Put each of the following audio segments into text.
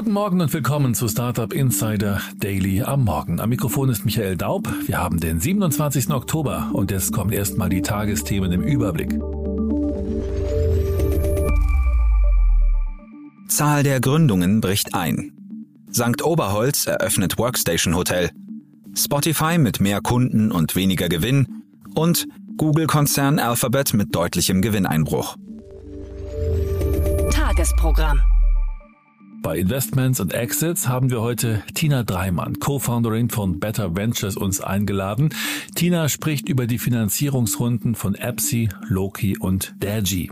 Guten Morgen und willkommen zu Startup Insider Daily am Morgen. Am Mikrofon ist Michael Daub. Wir haben den 27. Oktober und jetzt kommen erstmal die Tagesthemen im Überblick. Zahl der Gründungen bricht ein. St. Oberholz eröffnet Workstation Hotel. Spotify mit mehr Kunden und weniger Gewinn und Google-Konzern Alphabet mit deutlichem Gewinneinbruch. Tagesprogramm. Bei Investments und Exits haben wir heute Tina Dreimann, Co-Founderin von Better Ventures, uns eingeladen. Tina spricht über die Finanzierungsrunden von Epsi, Loki und Dagi.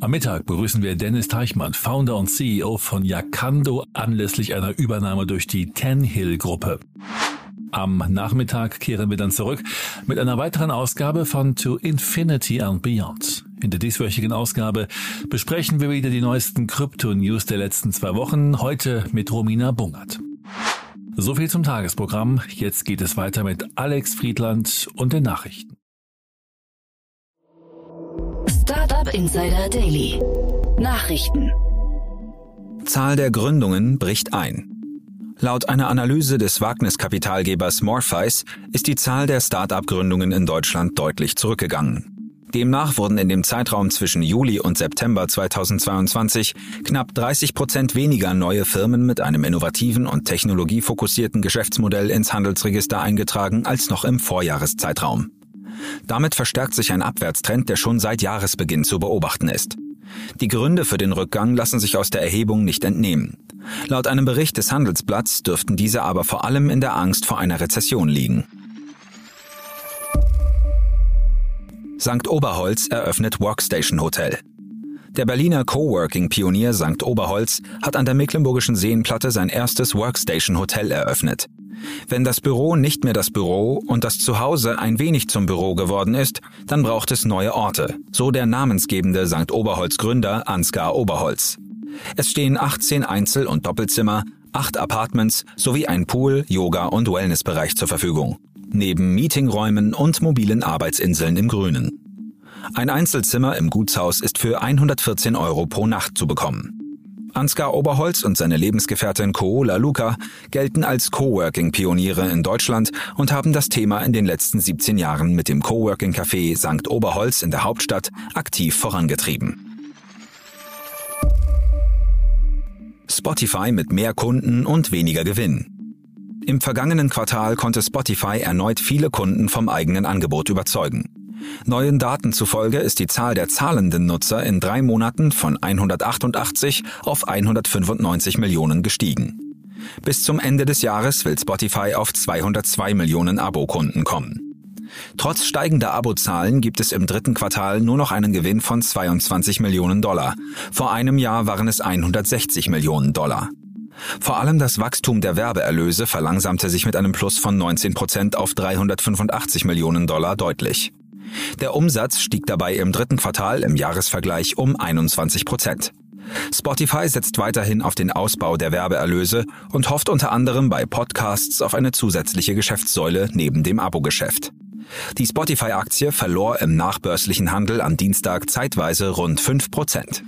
Am Mittag begrüßen wir Dennis Teichmann, Founder und CEO von Yakando, anlässlich einer Übernahme durch die Ten Hill Gruppe. Am Nachmittag kehren wir dann zurück mit einer weiteren Ausgabe von To Infinity and Beyond. In der dieswöchigen Ausgabe besprechen wir wieder die neuesten Krypto-News der letzten zwei Wochen, heute mit Romina Bungert. So viel zum Tagesprogramm. Jetzt geht es weiter mit Alex Friedland und den Nachrichten. Startup Insider Daily. Nachrichten. Zahl der Gründungen bricht ein. Laut einer Analyse des Wagniskapitalgebers Morpheus ist die Zahl der Start-up-Gründungen in Deutschland deutlich zurückgegangen. Demnach wurden in dem Zeitraum zwischen Juli und September 2022 knapp 30 Prozent weniger neue Firmen mit einem innovativen und technologiefokussierten Geschäftsmodell ins Handelsregister eingetragen als noch im Vorjahreszeitraum. Damit verstärkt sich ein Abwärtstrend, der schon seit Jahresbeginn zu beobachten ist. Die Gründe für den Rückgang lassen sich aus der Erhebung nicht entnehmen. Laut einem Bericht des Handelsblatts dürften diese aber vor allem in der Angst vor einer Rezession liegen. St. Oberholz eröffnet Workstation Hotel. Der Berliner Coworking-Pionier St. Oberholz hat an der Mecklenburgischen Seenplatte sein erstes Workstation Hotel eröffnet. Wenn das Büro nicht mehr das Büro und das Zuhause ein wenig zum Büro geworden ist, dann braucht es neue Orte, so der namensgebende St. Oberholz Gründer Ansgar Oberholz. Es stehen 18 Einzel- und Doppelzimmer, acht Apartments sowie ein Pool, Yoga- und Wellnessbereich zur Verfügung. Neben Meetingräumen und mobilen Arbeitsinseln im Grünen. Ein Einzelzimmer im Gutshaus ist für 114 Euro pro Nacht zu bekommen. Ansgar Oberholz und seine Lebensgefährtin Koola Luca gelten als Coworking-Pioniere in Deutschland und haben das Thema in den letzten 17 Jahren mit dem Coworking-Café St. Oberholz in der Hauptstadt aktiv vorangetrieben. Spotify mit mehr Kunden und weniger Gewinn. Im vergangenen Quartal konnte Spotify erneut viele Kunden vom eigenen Angebot überzeugen. Neuen Daten zufolge ist die Zahl der zahlenden Nutzer in drei Monaten von 188 auf 195 Millionen gestiegen. Bis zum Ende des Jahres will Spotify auf 202 Millionen Abokunden kommen. Trotz steigender Abozahlen gibt es im dritten Quartal nur noch einen Gewinn von 22 Millionen Dollar. Vor einem Jahr waren es 160 Millionen Dollar. Vor allem das Wachstum der Werbeerlöse verlangsamte sich mit einem Plus von 19 Prozent auf 385 Millionen Dollar deutlich. Der Umsatz stieg dabei im dritten Quartal im Jahresvergleich um 21 Prozent. Spotify setzt weiterhin auf den Ausbau der Werbeerlöse und hofft unter anderem bei Podcasts auf eine zusätzliche Geschäftssäule neben dem Abo-Geschäft. Die Spotify-Aktie verlor im nachbörslichen Handel am Dienstag zeitweise rund 5 Prozent.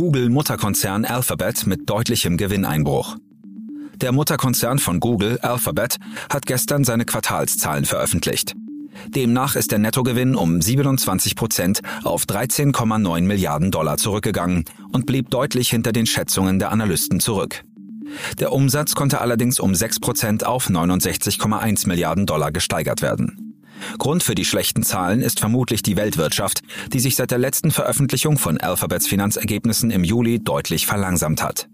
Google-Mutterkonzern Alphabet mit deutlichem Gewinneinbruch. Der Mutterkonzern von Google, Alphabet, hat gestern seine Quartalszahlen veröffentlicht. Demnach ist der Nettogewinn um 27 Prozent auf 13,9 Milliarden Dollar zurückgegangen und blieb deutlich hinter den Schätzungen der Analysten zurück. Der Umsatz konnte allerdings um 6 Prozent auf 69,1 Milliarden Dollar gesteigert werden. Grund für die schlechten Zahlen ist vermutlich die Weltwirtschaft, die sich seit der letzten Veröffentlichung von Alphabets Finanzergebnissen im Juli deutlich verlangsamt hat.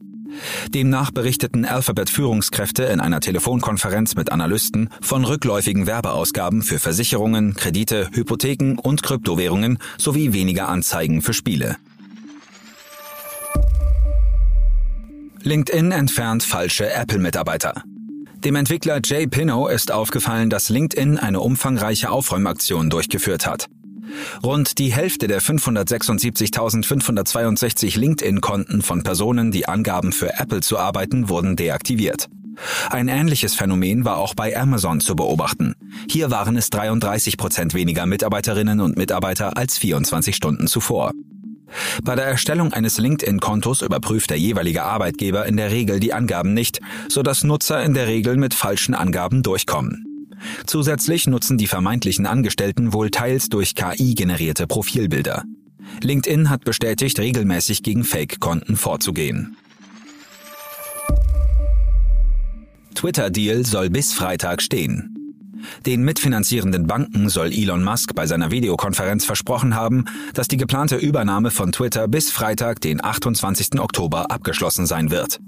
Demnach berichteten Alphabet-Führungskräfte in einer Telefonkonferenz mit Analysten von rückläufigen Werbeausgaben für Versicherungen, Kredite, Hypotheken und Kryptowährungen sowie weniger Anzeigen für Spiele. LinkedIn entfernt falsche Apple-Mitarbeiter. Dem Entwickler Jay Pino ist aufgefallen, dass LinkedIn eine umfangreiche Aufräumaktion durchgeführt hat. Rund die Hälfte der 576.562 LinkedIn-Konten von Personen, die angaben, für Apple zu arbeiten, wurden deaktiviert. Ein ähnliches Phänomen war auch bei Amazon zu beobachten. Hier waren es 33 Prozent weniger Mitarbeiterinnen und Mitarbeiter als 24 Stunden zuvor. Bei der Erstellung eines LinkedIn-Kontos überprüft der jeweilige Arbeitgeber in der Regel die Angaben nicht, sodass Nutzer in der Regel mit falschen Angaben durchkommen. Zusätzlich nutzen die vermeintlichen Angestellten wohl teils durch KI generierte Profilbilder. LinkedIn hat bestätigt, regelmäßig gegen Fake-Konten vorzugehen. Twitter-Deal soll bis Freitag stehen. Den mitfinanzierenden Banken soll Elon Musk bei seiner Videokonferenz versprochen haben, dass die geplante Übernahme von Twitter bis Freitag, den 28. Oktober, abgeschlossen sein wird.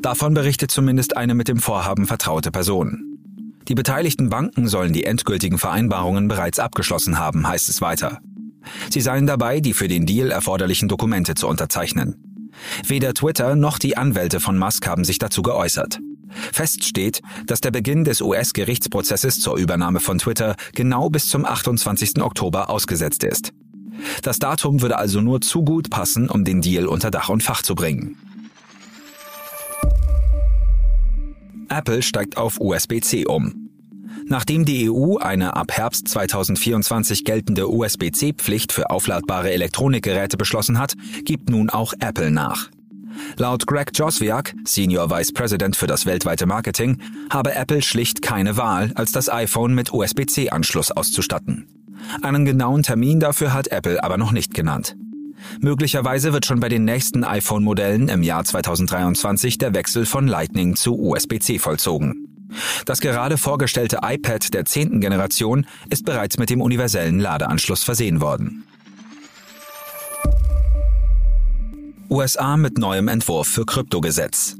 Davon berichtet zumindest eine mit dem Vorhaben vertraute Person. Die beteiligten Banken sollen die endgültigen Vereinbarungen bereits abgeschlossen haben, heißt es weiter. Sie seien dabei, die für den Deal erforderlichen Dokumente zu unterzeichnen. Weder Twitter noch die Anwälte von Musk haben sich dazu geäußert. Fest steht, dass der Beginn des US-Gerichtsprozesses zur Übernahme von Twitter genau bis zum 28. Oktober ausgesetzt ist. Das Datum würde also nur zu gut passen, um den Deal unter Dach und Fach zu bringen. Apple steigt auf USB-C um. Nachdem die EU eine ab Herbst 2024 geltende USB-C-Pflicht für aufladbare Elektronikgeräte beschlossen hat, gibt nun auch Apple nach. Laut Greg Joswiak, Senior Vice President für das weltweite Marketing, habe Apple schlicht keine Wahl, als das iPhone mit USB-C-Anschluss auszustatten. Einen genauen Termin dafür hat Apple aber noch nicht genannt. Möglicherweise wird schon bei den nächsten iPhone-Modellen im Jahr 2023 der Wechsel von Lightning zu USB-C vollzogen. Das gerade vorgestellte iPad der zehnten Generation ist bereits mit dem universellen Ladeanschluss versehen worden. USA mit neuem Entwurf für Kryptogesetz.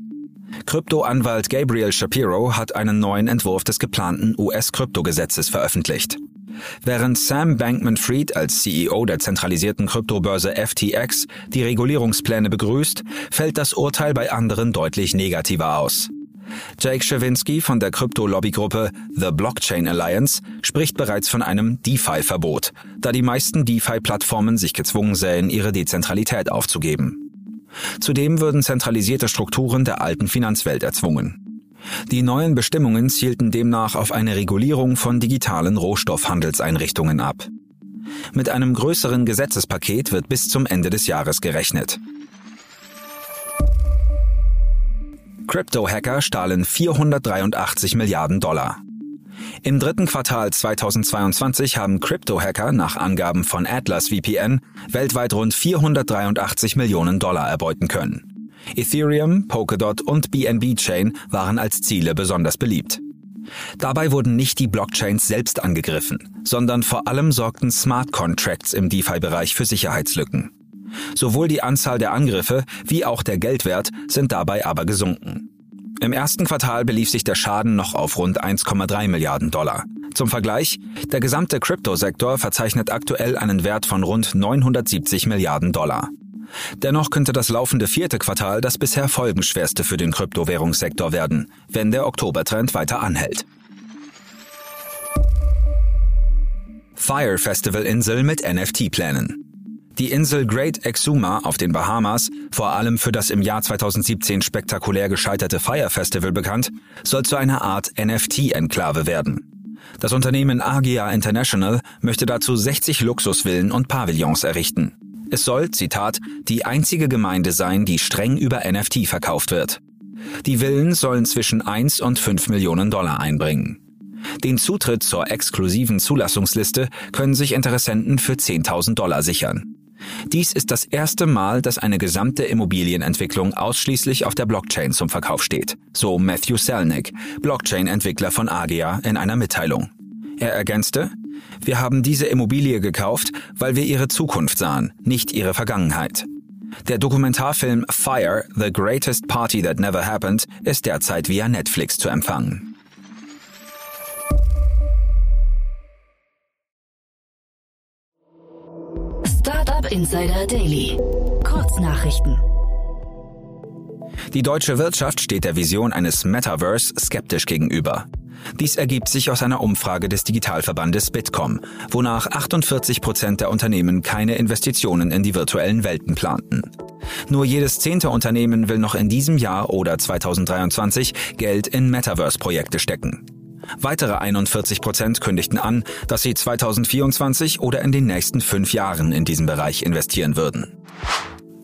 Kryptoanwalt Gabriel Shapiro hat einen neuen Entwurf des geplanten US-Kryptogesetzes veröffentlicht. Während Sam Bankman-Fried als CEO der zentralisierten Kryptobörse FTX die Regulierungspläne begrüßt, fällt das Urteil bei anderen deutlich negativer aus. Jake Schawinski von der Krypto-Lobbygruppe The Blockchain Alliance spricht bereits von einem DeFi-Verbot, da die meisten DeFi-Plattformen sich gezwungen sähen, ihre Dezentralität aufzugeben. Zudem würden zentralisierte Strukturen der alten Finanzwelt erzwungen. Die neuen Bestimmungen zielten demnach auf eine Regulierung von digitalen Rohstoffhandelseinrichtungen ab. Mit einem größeren Gesetzespaket wird bis zum Ende des Jahres gerechnet. Crypto-Hacker stahlen 483 Milliarden Dollar. Im dritten Quartal 2022 haben Crypto-Hacker nach Angaben von Atlas VPN weltweit rund 483 Millionen Dollar erbeuten können. Ethereum, Polkadot und BNB Chain waren als Ziele besonders beliebt. Dabei wurden nicht die Blockchains selbst angegriffen, sondern vor allem sorgten Smart Contracts im DeFi-Bereich für Sicherheitslücken. Sowohl die Anzahl der Angriffe wie auch der Geldwert sind dabei aber gesunken. Im ersten Quartal belief sich der Schaden noch auf rund 1,3 Milliarden Dollar. Zum Vergleich, der gesamte Kryptosektor verzeichnet aktuell einen Wert von rund 970 Milliarden Dollar. Dennoch könnte das laufende vierte Quartal das bisher folgenschwerste für den Kryptowährungssektor werden, wenn der Oktobertrend weiter anhält. Fire Festival Insel mit NFT-Plänen. Die Insel Great Exuma auf den Bahamas, vor allem für das im Jahr 2017 spektakulär gescheiterte Fire Festival bekannt, soll zu einer Art NFT-Enklave werden. Das Unternehmen Agia International möchte dazu 60 Luxusvillen und Pavillons errichten. Es soll, Zitat, die einzige Gemeinde sein, die streng über NFT verkauft wird. Die Villen sollen zwischen 1 und 5 Millionen Dollar einbringen. Den Zutritt zur exklusiven Zulassungsliste können sich Interessenten für 10.000 Dollar sichern. Dies ist das erste Mal, dass eine gesamte Immobilienentwicklung ausschließlich auf der Blockchain zum Verkauf steht, so Matthew Selnick, Blockchain-Entwickler von Agia, in einer Mitteilung. Er ergänzte, wir haben diese Immobilie gekauft, weil wir ihre Zukunft sahen, nicht ihre Vergangenheit. Der Dokumentarfilm Fire, The Greatest Party That Never Happened, ist derzeit via Netflix zu empfangen. Startup Insider Daily. Kurznachrichten. Die deutsche Wirtschaft steht der Vision eines Metaverse skeptisch gegenüber. Dies ergibt sich aus einer Umfrage des Digitalverbandes Bitkom, wonach 48 Prozent der Unternehmen keine Investitionen in die virtuellen Welten planten. Nur jedes zehnte Unternehmen will noch in diesem Jahr oder 2023 Geld in Metaverse-Projekte stecken. Weitere 41 Prozent kündigten an, dass sie 2024 oder in den nächsten fünf Jahren in diesem Bereich investieren würden.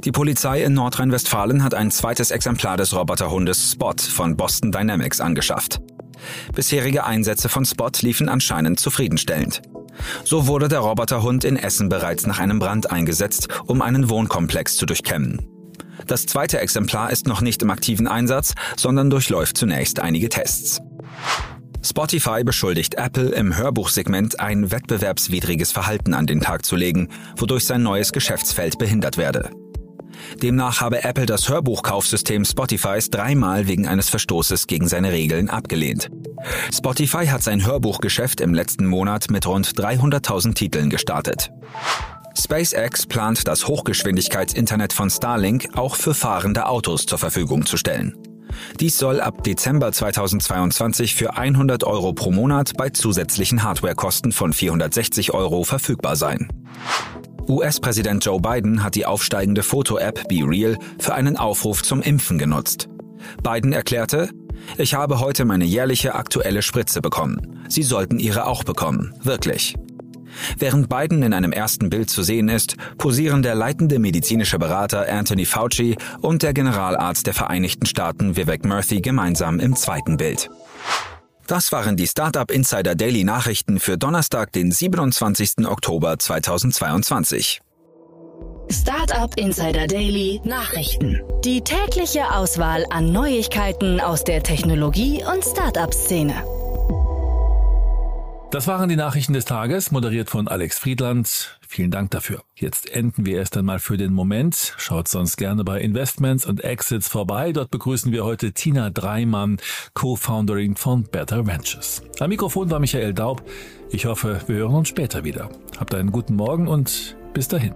Die Polizei in Nordrhein-Westfalen hat ein zweites Exemplar des Roboterhundes Spot von Boston Dynamics angeschafft. Bisherige Einsätze von Spot liefen anscheinend zufriedenstellend. So wurde der Roboterhund in Essen bereits nach einem Brand eingesetzt, um einen Wohnkomplex zu durchkämmen. Das zweite Exemplar ist noch nicht im aktiven Einsatz, sondern durchläuft zunächst einige Tests. Spotify beschuldigt Apple im Hörbuchsegment ein wettbewerbswidriges Verhalten an den Tag zu legen, wodurch sein neues Geschäftsfeld behindert werde. Demnach habe Apple das Hörbuchkaufsystem Spotifys dreimal wegen eines Verstoßes gegen seine Regeln abgelehnt. Spotify hat sein Hörbuchgeschäft im letzten Monat mit rund 300.000 Titeln gestartet. SpaceX plant, das Hochgeschwindigkeitsinternet von Starlink auch für fahrende Autos zur Verfügung zu stellen. Dies soll ab Dezember 2022 für 100 Euro pro Monat bei zusätzlichen Hardwarekosten von 460 Euro verfügbar sein. US-Präsident Joe Biden hat die aufsteigende Foto-App BeReal für einen Aufruf zum Impfen genutzt. Biden erklärte, ich habe heute meine jährliche aktuelle Spritze bekommen. Sie sollten ihre auch bekommen. Wirklich. Während Biden in einem ersten Bild zu sehen ist, posieren der leitende medizinische Berater Anthony Fauci und der Generalarzt der Vereinigten Staaten Vivek Murthy gemeinsam im zweiten Bild. Das waren die Startup Insider Daily Nachrichten für Donnerstag, den 27. Oktober 2022. Startup Insider Daily Nachrichten. Die tägliche Auswahl an Neuigkeiten aus der Technologie- und Startup-Szene. Das waren die Nachrichten des Tages, moderiert von Alex Friedland. Vielen Dank dafür. Jetzt enden wir erst einmal für den Moment. Schaut sonst gerne bei Investments und Exits vorbei. Dort begrüßen wir heute Tina Dreimann, Co-Founderin von Better Ventures. Am Mikrofon war Michael Daub. Ich hoffe, wir hören uns später wieder. Habt einen guten Morgen und bis dahin.